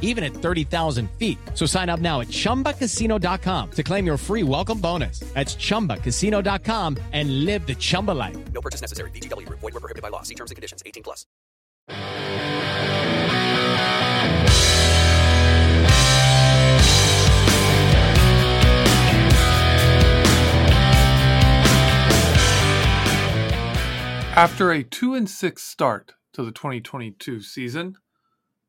even at 30,000 feet. So sign up now at chumbacasino.com to claim your free welcome bonus. That's chumbacasino.com and live the Chumba life. No purchase necessary. VGW Group. Void were prohibited by law. See terms and conditions. 18 plus. After a 2 and 6 start to the 2022 season,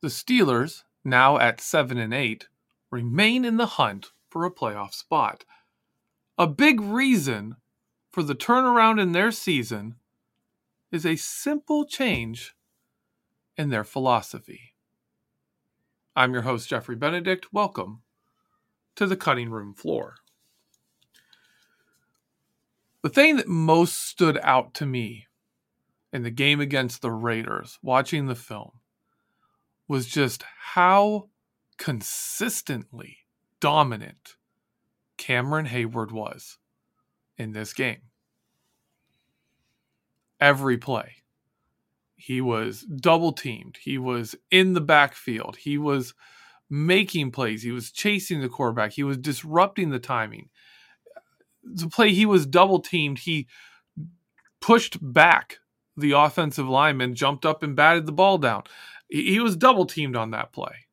the Steelers, now at 7 and 8, remain in the hunt for a playoff spot. A big reason for the turnaround in their season is a simple change in their philosophy. I'm your host, Jeffrey Benedict. Welcome to the cutting room floor. The thing that most stood out to me in the game against the Raiders, watching the film, was just how consistently dominant Cameron Heyward was in this game. Every play, he was double teamed, he was in the backfield, he was making plays, he was chasing the quarterback, he was disrupting the timing. The play he was double teamed, he pushed back the offensive lineman jumped up and batted the ball down. He, was double teamed on that play.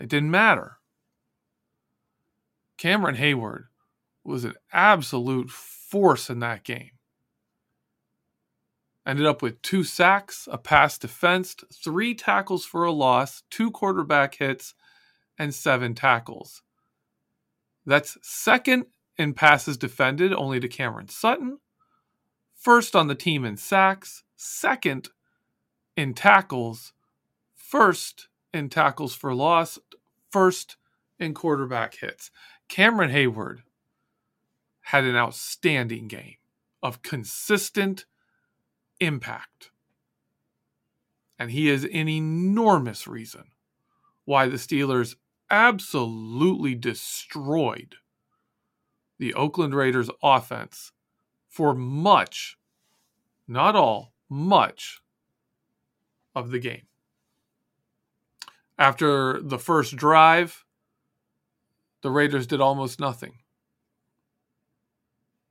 It didn't matter. Cameron Heyward was an absolute force in that game. Ended up with two sacks, a pass defensed, three tackles for a loss, two quarterback hits, and seven tackles. That's second in passes defended, only to Cameron Sutton, first on the team in sacks, second in tackles, first in tackles for loss, first in quarterback hits. Cameron Heyward had an outstanding game of consistent impact. And he is an enormous reason why the Steelers absolutely destroyed the Oakland Raiders offense for much, not all, much of the game. After the first drive, the Raiders did almost nothing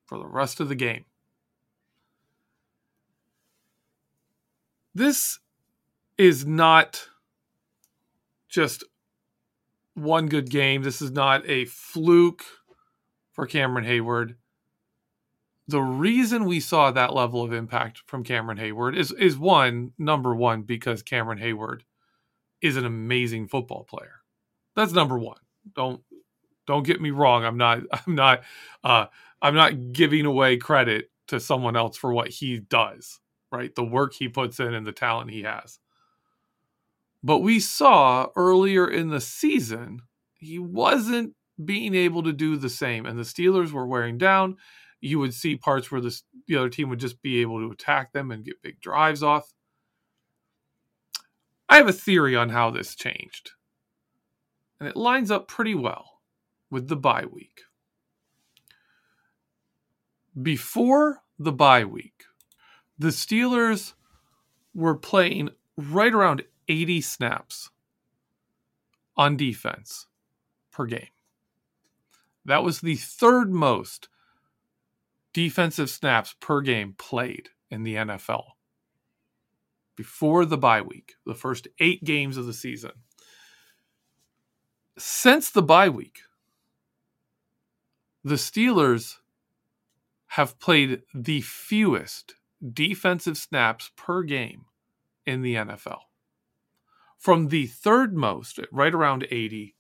for the rest of the game. This is not just one good game. This is not a fluke for Cameron Heyward the reason we saw that level of impact from Cameron Heyward is is one number one because Cameron Heyward is an amazing football player. That's number one. Don't don't get me wrong. I'm not I'm not uh, I'm not giving away credit to someone else for what he does. right? The work he puts in and the talent he has. But we saw earlier in the season, he wasn't being able to do the same. And the Steelers were wearing down. You would see parts where the, the other team would just be able to attack them and get big drives off. I have a theory on how this changed. And it lines up pretty well with the bye week. Before the bye week, the Steelers were playing right around 80 snaps on defense per game. That was the third most defensive snaps per game played in the NFL before the bye week, the first eight games of the season. Since the bye week, the Steelers have played the fewest defensive snaps per game in the NFL. From the third most, at right around 80,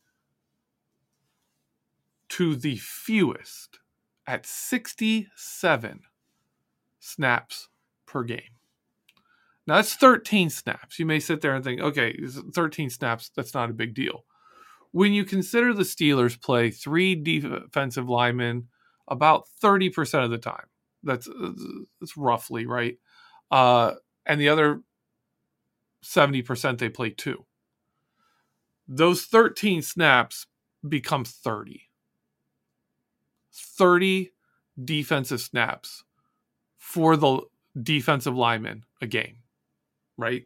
to the fewest at 67 snaps per game. Now that's 13 snaps. You may sit there and think, okay, 13 snaps, that's not a big deal. When you consider the Steelers play three defensive linemen about 30% of the time, that's, that's roughly right. Uh, and the other 70% they play two. Those 13 snaps become 30. 30 defensive snaps for the defensive lineman a game, right?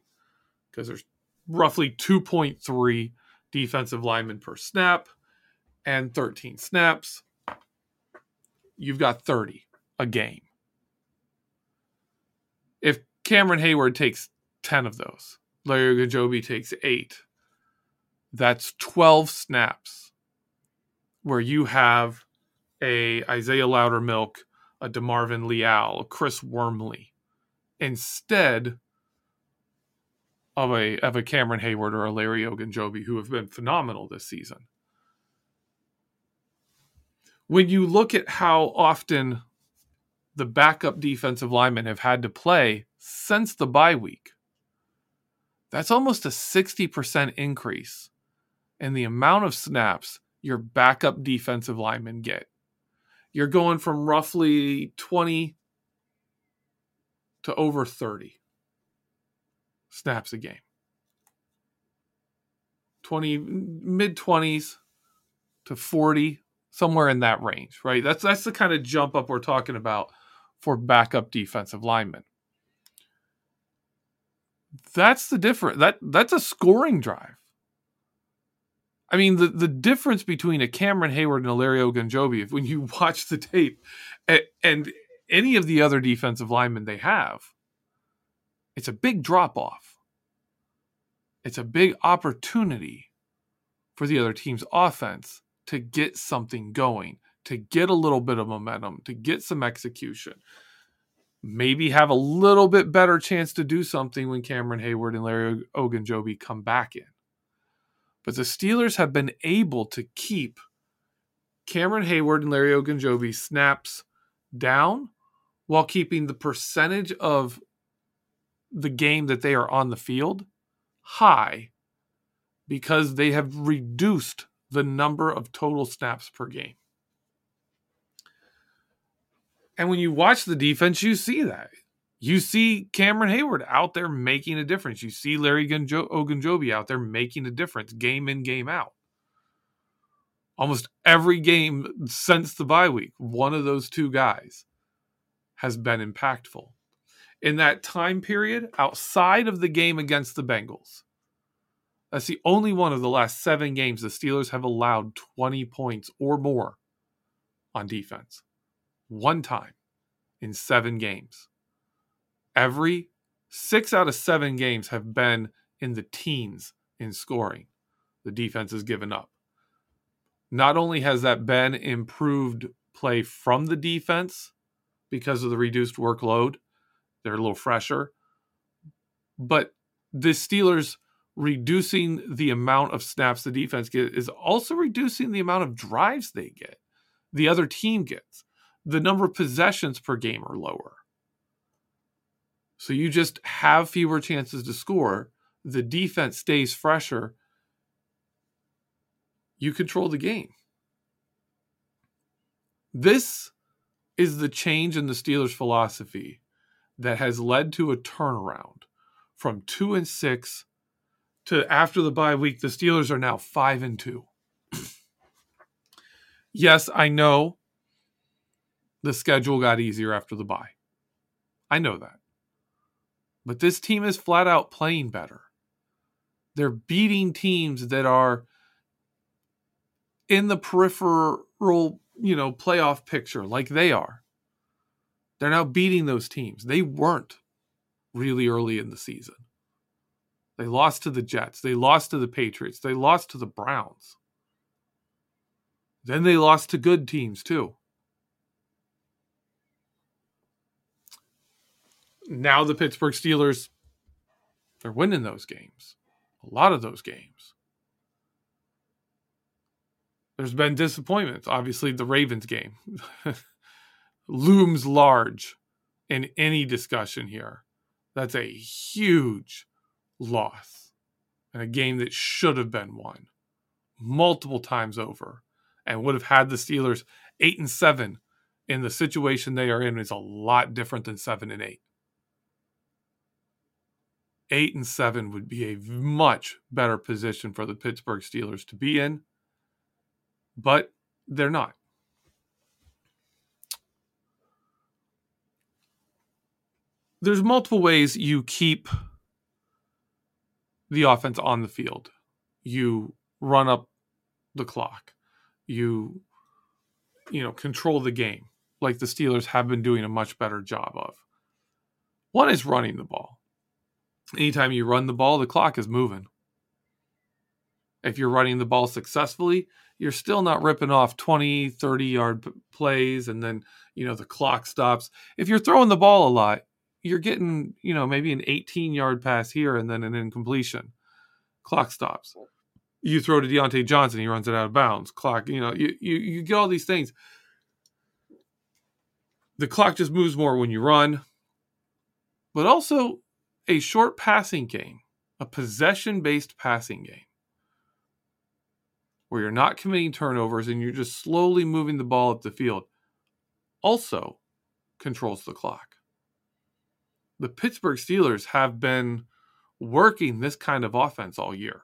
Because there's roughly 2.3 defensive linemen per snap and 13 snaps. You've got 30 a game. If Cameron Heyward takes 10 of those, Larry Ogunjobi takes eight, that's 12 snaps where you have a Isaiah Loudermilk, a DeMarvin Leal, a Chris Wormley, instead of a of a Cameron Heyward or a Larry Ogunjobi who have been phenomenal this season. When you look at how often the backup defensive linemen have had to play since the bye week, that's almost a 60% increase in the amount of snaps your backup defensive linemen get you're going from roughly 20 to over 30 snaps a game. 20 mid 20s to 40 somewhere in that range, right? That's that's the kind of jump up we're talking about for backup defensive linemen. That's the difference. That that's a scoring drive. I mean, the, the difference between a Cameron Heyward and a Larry Ogunjobi, if when you watch the tape, and, and any of the other defensive linemen they have, it's a big drop off. It's a big opportunity for the other team's offense to get something going, to get a little bit of momentum, to get some execution. Maybe have a little bit better chance to do something when Cameron Heyward and Larry Ogunjobi come back in. But the Steelers have been able to keep Cameron Heyward and Larry Ogunjobi snaps down while keeping the percentage of the game that they are on the field high because they have reduced the number of total snaps per game. And when you watch the defense, you see that. You see Cameron Heyward out there making a difference. You see Larry Ogunjobi out there making a difference game in, game out. Almost every game since the bye week, one of those two guys has been impactful. In that time period, outside of the game against the Bengals, that's the only one of the last seven games the Steelers have allowed 20 points or more on defense. One time in seven games every six out of seven games have been in the teens in scoring. The defense has given up. Not only has that been improved play from the defense because of the reduced workload, they're a little fresher, but the Steelers reducing the amount of snaps the defense gets is also reducing the amount of drives they get, the other team gets. The number of possessions per game are lower So you just have fewer chances to score. The defense stays fresher. You control the game. This is the change in the Steelers' philosophy that has led to a turnaround from two and six to after the bye week. The Steelers are now five and two. yes, I know the schedule got easier after the bye. I know that. But this team is flat out playing better. They're beating teams that are in the peripheral, you know, playoff picture like they are. They're now beating those teams. They weren't really early in the season. They lost to the Jets. They lost to the Patriots. They lost to the Browns. Then they lost to good teams too. Now the Pittsburgh Steelers they're winning those games. A lot of those games. There's been disappointments. Obviously, the Ravens game looms large in any discussion here. That's a huge loss and a game that should have been won multiple times over and would have had the Steelers 8 and 7 in the situation they are in is a lot different than 7 and 8. 8 and 7 would be a much better position for the Pittsburgh Steelers to be in, but they're not. There's multiple ways you keep the offense on the field. You run up the clock. You you know, control the game like the Steelers have been doing a much better job of. One is running the ball. Anytime you run the ball, the clock is moving. If you're running the ball successfully, you're still not ripping off 20, 30 yard plays and then, you know, the clock stops. If you're throwing the ball a lot, you're getting, you know, maybe an 18 yard pass here and then an incompletion. Clock stops. You throw to Diontae Johnson, he runs it out of bounds. Clock, you know, you, you, you get all these things. The clock just moves more when you run, but also a short passing game, a possession based passing game where you're not committing turnovers and you're just slowly moving the ball up the field also controls the clock the Pittsburgh Steelers have been working this kind of offense all year.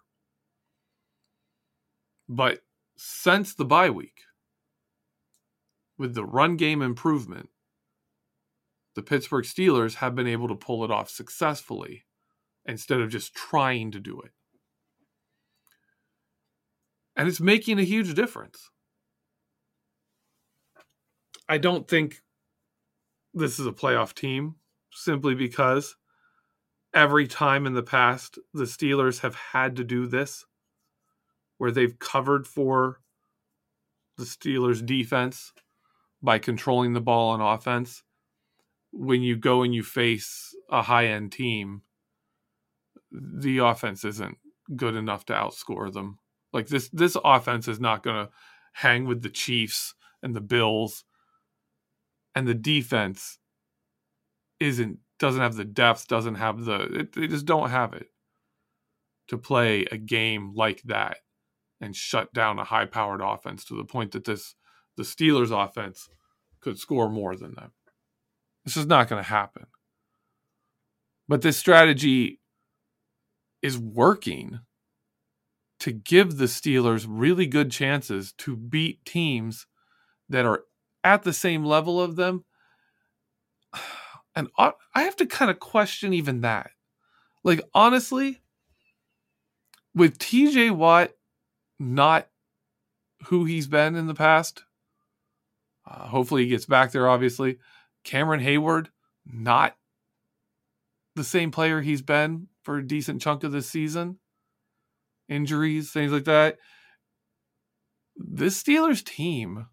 But since the bye week, with the run game improvement, the Pittsburgh Steelers have been able to pull it off successfully instead of just trying to do it. And it's making a huge difference. I don't think this is a playoff team simply because every time in the past the Steelers have had to do this, where they've covered for the Steelers' defense by controlling the ball on offense. When you go and you face a high end team, the offense isn't good enough to outscore them. Like this, this offense is not going to hang with the Chiefs and the Bills, and the defense isn't doesn't have the depth, doesn't have the it, they just don't have it to play a game like that and shut down a high powered offense to the point that this the Steelers offense could score more than them. This is not going to happen. But this strategy is working to give the Steelers really good chances to beat teams that are at the same level of them and I have to kind of question even that. Like honestly, with TJ Watt not who he's been in the past, uh, hopefully he gets back there. Obviously, Cameron Heyward, not the same player he's been for a decent chunk of this season. Injuries, things like that. This Steelers team,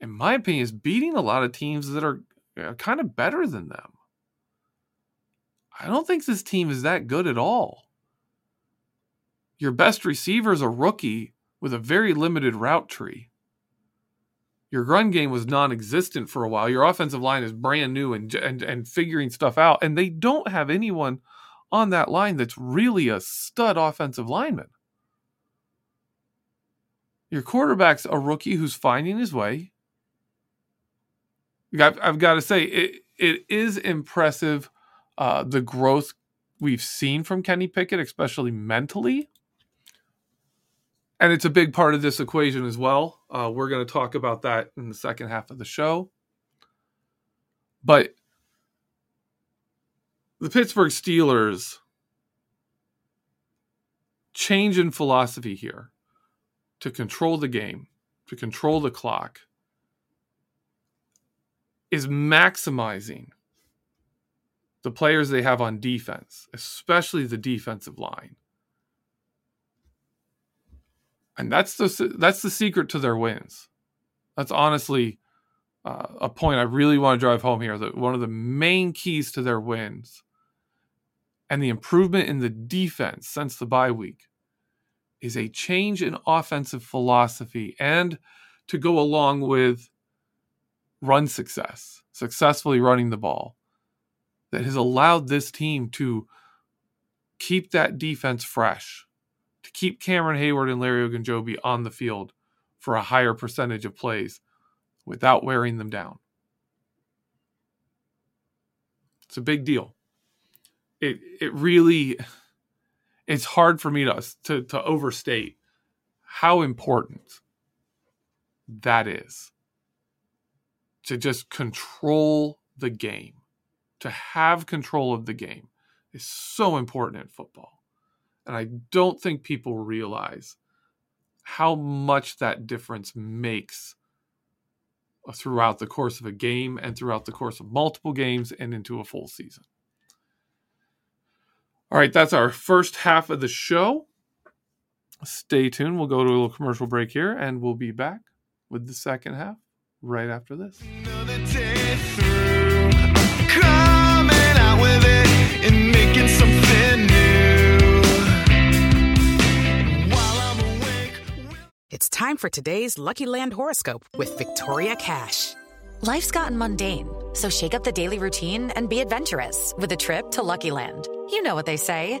in my opinion, is beating a lot of teams that are kind of better than them. I don't think this team is that good at all. Your best receiver is a rookie with a very limited route tree. Your run game was non-existent for a while. Your offensive line is brand new and and and figuring stuff out, and they don't have anyone on that line that's really a stud offensive lineman. Your quarterback's a rookie who's finding his way. I've, I've got to say, it, it is impressive uh, the growth we've seen from Kenny Pickett, especially mentally. And it's a big part of this equation as well. Uh, we're going to talk about that in the second half of the show. But the Pittsburgh Steelers change in philosophy here to control the game, to control the clock, is maximizing the players they have on defense, especially the defensive line. And that's the that's the secret to their wins. That's honestly uh, a point I really want to drive home here. That one of the main keys to their wins and the improvement in the defense since the bye week is a change in offensive philosophy and to go along with run success, successfully running the ball, that has allowed this team to keep that defense fresh, to keep Cameron Heyward and Larry Ogunjobi on the field for a higher percentage of plays without wearing them down. It's a big deal. It it really it's hard for me to to, to overstate how important that is to just control the game, to have control of the game is so important in football. And I don't think people realize how much that difference makes uh, throughout the course of a game and throughout the course of multiple games and into a full season. All right, that's our first half of the show. Stay tuned. We'll go to a little commercial break here and we'll be back with the second half right after this. It's time for today's Lucky Land horoscope with Victoria Cash. Life's gotten mundane, so shake up the daily routine and be adventurous with a trip to Lucky Land. You know what they say.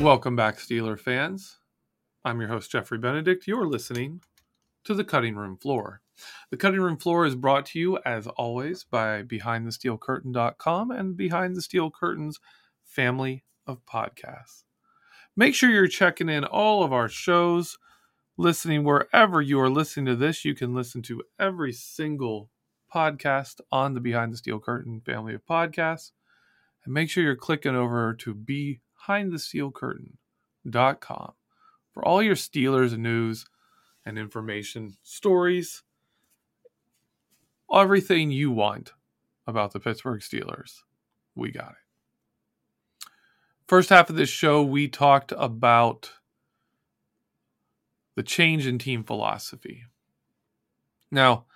Welcome back, Steeler fans. I'm your host, Jeffrey Benedict. You're listening to the cutting room floor. The cutting room floor is brought to you, as always, by BehindTheSteelCurtain.com and Behind the Steel Curtains family of podcasts. Make sure you're checking in all of our shows, listening wherever you are listening to this. You can listen to every single podcast on the Behind the Steel Curtain family of podcasts. And make sure you're clicking over to BehindTheSteelCurtain.com for all your Steelers news and information, stories, everything you want about the Pittsburgh Steelers. We got it. First half of this show, we talked about the change in team philosophy. Now,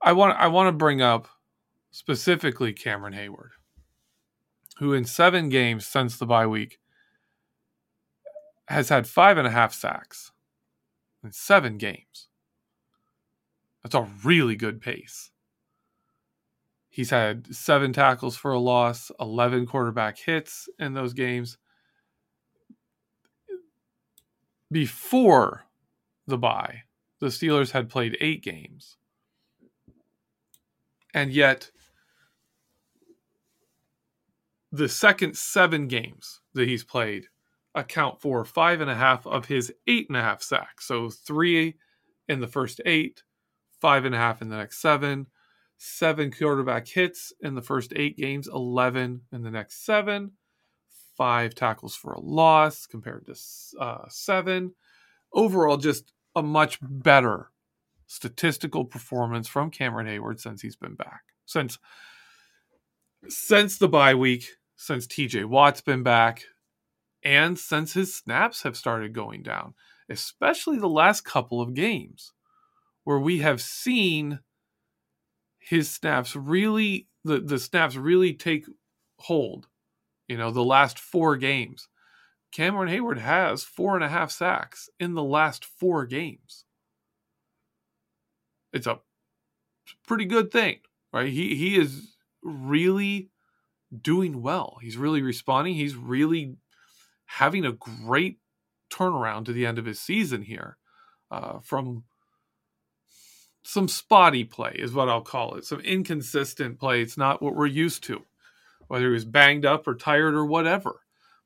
I want I want to bring up specifically Cameron Heyward, who in seven games since the bye week has had five and a half sacks in seven games. That's a really good pace. He's had seven tackles for a loss, 11 quarterback hits in those games. before the bye, the Steelers had played eight games. And yet, the second seven games that he's played account for five and a half of his eight and a half sacks. So three in the first eight, five and a half in the next seven, seven quarterback hits in the first eight games, 11 in the next seven, five tackles for a loss compared to uh, seven. Overall, just a much better statistical performance from Cameron Heyward since he's been back. Since since the bye week, since TJ Watt's been back, and since his snaps have started going down, especially the last couple of games where we have seen his snaps really the, the snaps really take hold. You know, the last four games. Cameron Heyward has four and a half sacks in the last four games. It's a pretty good thing, right? He he is really doing well. He's really responding. He's really having a great turnaround to the end of his season here uh, from some spotty play is what I'll call it. Some inconsistent play. It's not what we're used to, whether he was banged up or tired or whatever.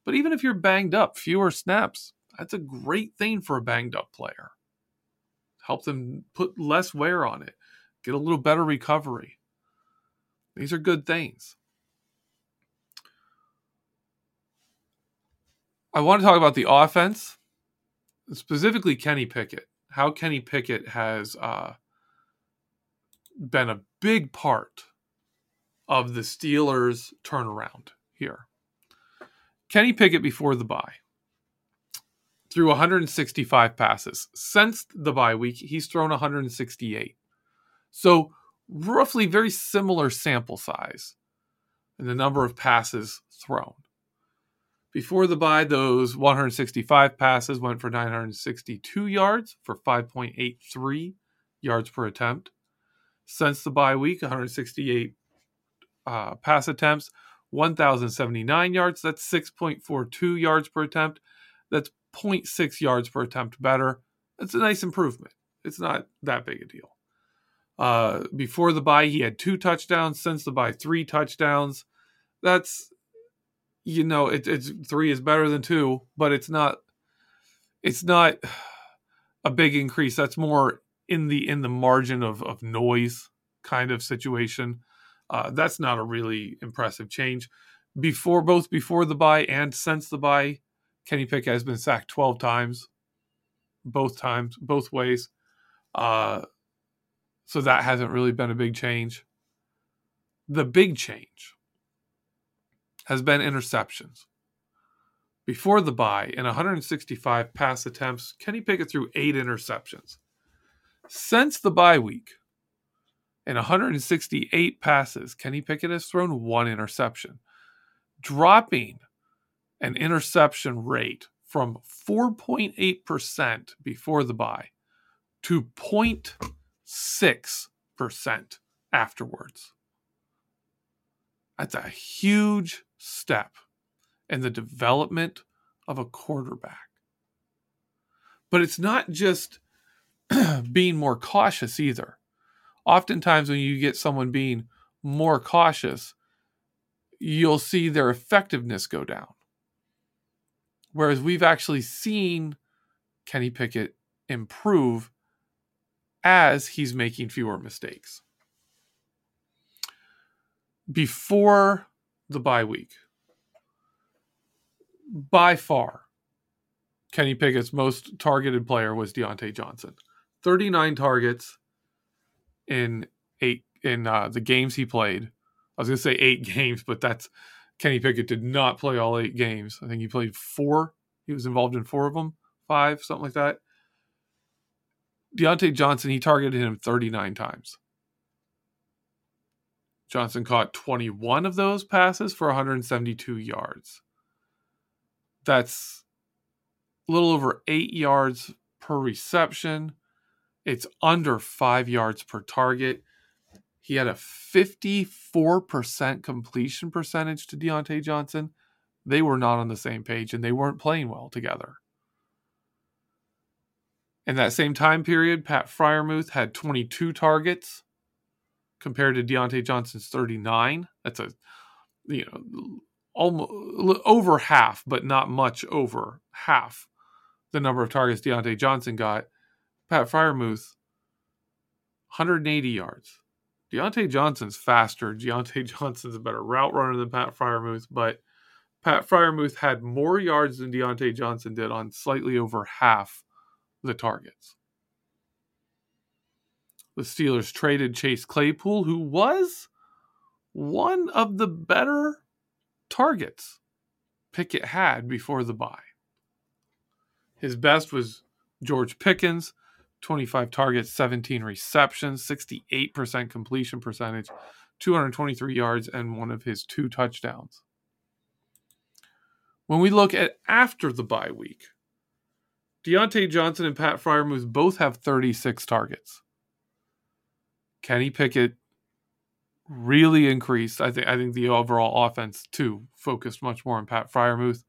But even if you're banged up, fewer snaps, that's a great thing for a banged up player. Help them put less wear on it, get a little better recovery. These are good things. I want to talk about the offense, specifically Kenny Pickett. How Kenny Pickett has uh, been a big part of the Steelers' turnaround here. Kenny Pickett before the bye threw 165 passes. Since the bye week, he's thrown 168. So, roughly very similar sample size in the number of passes thrown. Before the bye, those 165 passes went for 962 yards for 5.83 yards per attempt since the bye week 168 uh, pass attempts, 1,079 yards. That's 6.42 yards per attempt. That's 0.6 yards per attempt better. That's a nice improvement. It's not that big a deal. Uh, before the bye, he had two touchdowns. Since the bye, three touchdowns. That's, you know, it, it's three is better than two, but it's not. It's not a big increase. That's more in the in the margin of, of noise kind of situation. Uh, that's not a really impressive change. Before both before the bye and since the bye Kenny Pickett has been sacked 12 times, both times, both ways. Uh, so that hasn't really been a big change. The big change has been interceptions. Before the bye, in 165 pass attempts, Kenny Pickett threw eight interceptions. Since the bye week, in 168 passes, Kenny Pickett has thrown one interception, dropping an interception rate from 4.8% before the bye to 0.6% afterwards. That's a huge step in the development of a quarterback. But it's not just being more cautious either. Oftentimes, when you get someone being more cautious, you'll see their effectiveness go down. Whereas we've actually seen Kenny Pickett improve as he's making fewer mistakes. Before the bye week, by far, Kenny Pickett's most targeted player was Diontae Johnson. 39 targets in eight in uh, the games he played. I was going to say eight games, but that's Kenny Pickett did not play all eight games. I think he played four. He was involved in four of them, five, something like that. Diontae Johnson, he targeted him 39 times. Johnson caught 21 of those passes for 172 yards. That's a little over eight yards per reception. It's under five yards per target. He had a 54% completion percentage to Diontae Johnson. They were not on the same page and they weren't playing well together. In that same time period, Pat Freiermuth had 22 targets compared to Diontae Johnson's 39. That's a you know almost over half, but not much over half the number of targets Diontae Johnson got. Pat Freiermuth, 180 yards. Diontae Johnson's faster. Diontae Johnson's a better route runner than Pat Freiermuth, but Pat Freiermuth had more yards than Diontae Johnson did on slightly over half the targets. The Steelers traded Chase Claypool, who was one of the better targets Pickett had before the bye. His best was George Pickens, 25 targets, 17 receptions, 68% completion percentage, 223 yards, and one of his two touchdowns. When we look at after the bye week, Diontae Johnson and Pat Freiermuth both have 36 targets. Kenny Pickett really increased. I think I think the overall offense too focused much more on Pat Freiermuth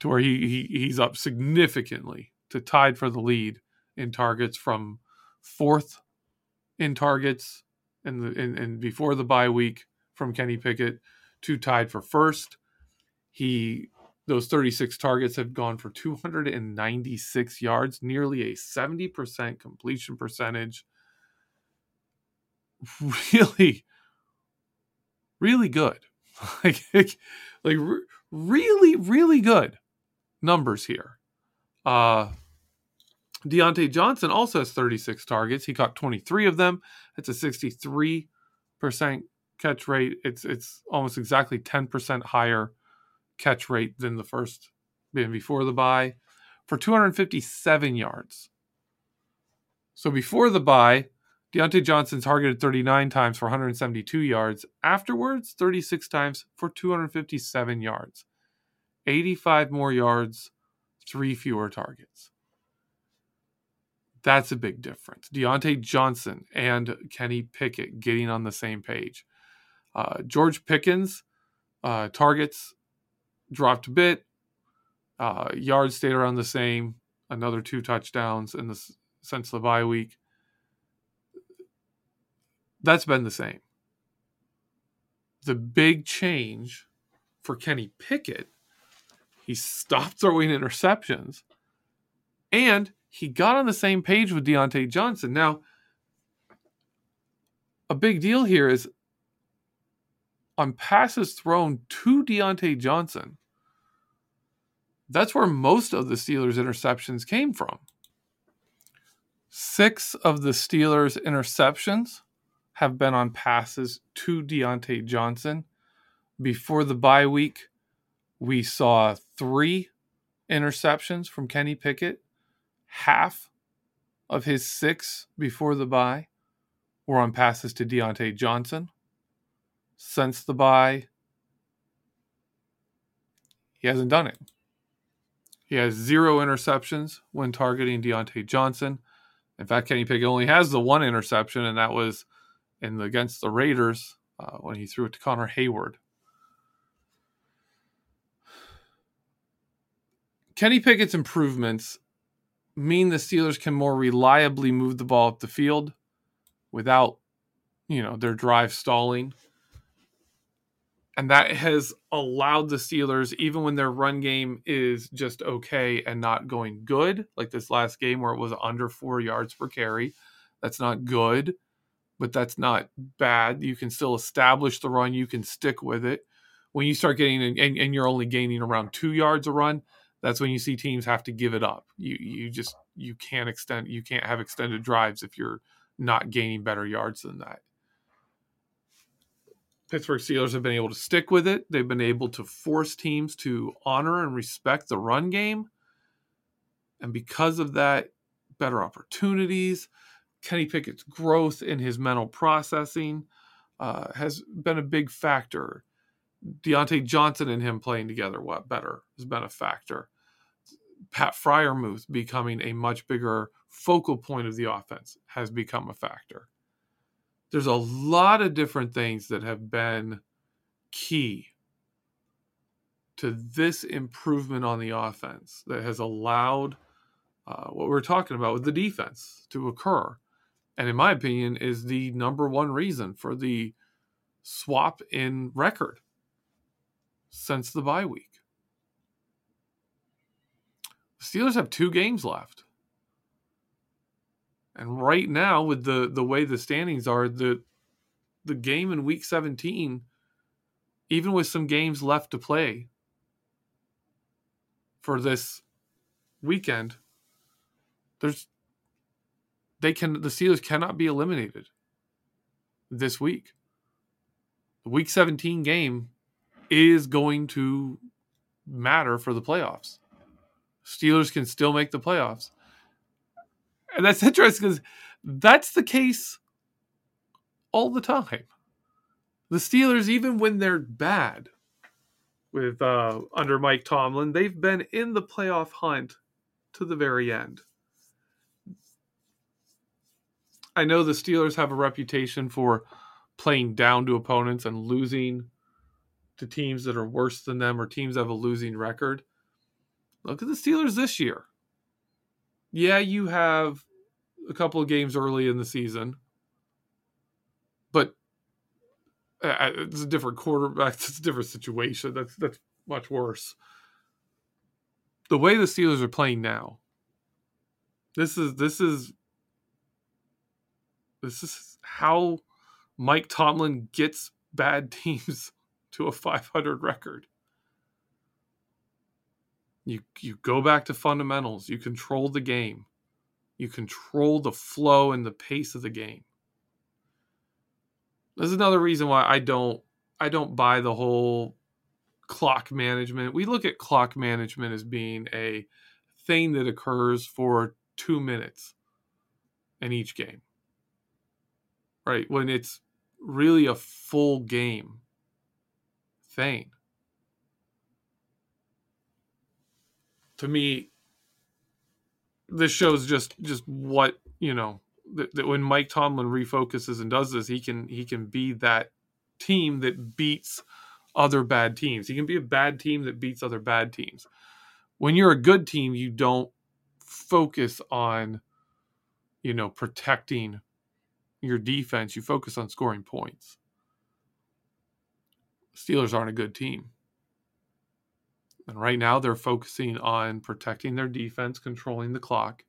to where he, he he's up significantly to tied for the lead in targets from fourth in targets and the and, before the bye week from Kenny Pickett to tied for first. He those 36 targets have gone for 296 yards, nearly a 70% completion percentage. Really, really good. like, like really, really good numbers here. Uh, Diontae Johnson also has 36 targets. He caught 23 of them. It's a 63% catch rate. It's it's almost exactly 10% higher catch rate than the first than before the bye for 257 yards. So before the bye, Diontae Johnson targeted 39 times for 172 yards. Afterwards, 36 times for 257 yards. 85 more yards, three fewer targets. That's a big difference. Diontae Johnson and Kenny Pickett getting on the same page. Uh, George Pickens uh, targets dropped a bit. Uh, yards stayed around the same. Another two touchdowns in the since the bye week. That's been the same. The big change for Kenny Pickett, he stopped throwing interceptions, and he got on the same page with Diontae Johnson. Now, a big deal here is on passes thrown to Diontae Johnson, that's where most of the Steelers' interceptions came from. Six of the Steelers' interceptions have been on passes to Diontae Johnson. Before the bye week, we saw three interceptions from Kenny Pickett. Half of his six before the bye were on passes to Diontae Johnson since the bye. He hasn't done it. He has zero interceptions when targeting Diontae Johnson. In fact, Kenny Pickett only has the one interception, and that was in the, against the Raiders uh, when he threw it to Connor Heyward. Kenny Pickett's improvements mean the Steelers can more reliably move the ball up the field without, you know, their drive stalling and that has allowed the Steelers, even when their run game is just okay and not going good, like this last game where it was under four yards per carry. That's not good, but that's not bad. You can still establish the run, you can stick with it. When you start getting and, and you're only gaining around two yards a run, that's when you see teams have to give it up. You you just you can't extend you can't have extended drives if you're not gaining better yards than that. Pittsburgh Steelers have been able to stick with it. They've been able to force teams to honor and respect the run game. And because of that, better opportunities. Kenny Pickett's growth in his mental processing uh, has been a big factor. Diontae Johnson and him playing together what better has been a factor. Pat Freiermuth becoming a much bigger focal point of the offense has become a factor there's a lot of different things that have been key to this improvement on the offense that has allowed uh, what we're talking about with the defense to occur. And in my opinion, is the number one reason for the swap in record since the bye week. The Steelers have two games left. And right now, with the, the way the standings are, the the game in week 17, even with some games left to play for this weekend, there's they can the Steelers cannot be eliminated this week. The week 17 game is going to matter for the playoffs. Steelers can still make the playoffs. And that's interesting because that's the case all the time. The Steelers, even when they're bad with uh, under Mike Tomlin, they've been in the playoff hunt to the very end. I know the Steelers have a reputation for playing down to opponents and losing to teams that are worse than them or teams that have a losing record. Look at the Steelers this year. Yeah, you have a couple of games early in the season, but uh, uh it's a different quarterback. It's a different situation. That's that's much worse. The way the Steelers are playing now, this is this is this is how Mike Tomlin gets bad teams to a 500 record. You you go back to fundamentals. You control the game. You control the flow and the pace of the game. There's another reason why I don't I don't buy the whole clock management. We look at clock management as being a thing that occurs for 2 minutes in each game. Right? When it's really a full game thing. To me, this shows just just what you know that, that, when Mike Tomlin refocuses and does this, he can he can be that team that beats other bad teams. He can be a bad team that beats other bad teams. When you're a good team, you don't focus on you know protecting your defense. You focus on scoring points. Steelers aren't a good team. And right now they're focusing on protecting their defense, controlling the clock,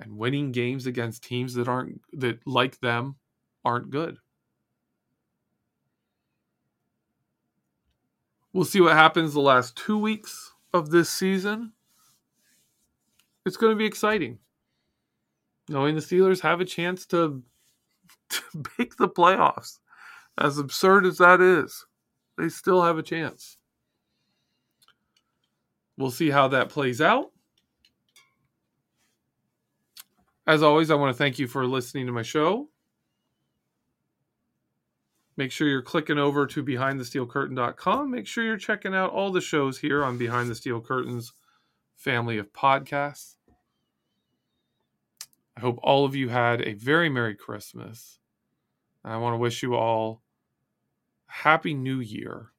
and winning games against teams that aren't that like them aren't good. We'll see what happens the last 2 weeks of this season. It's going to be exciting. Knowing the Steelers have a chance to, to make the playoffs. As absurd as that is, they still have a chance. We'll see how that plays out. As always, I want to thank you for listening to my show. Make sure you're clicking over to behindthesteelcurtain.com. Make sure you're checking out all the shows here on Behind the Steel Curtains family of podcasts. I hope all of you had a very Merry Christmas. I want to wish you all Happy New Year.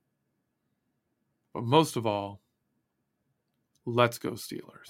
But most of all, let's go Steelers.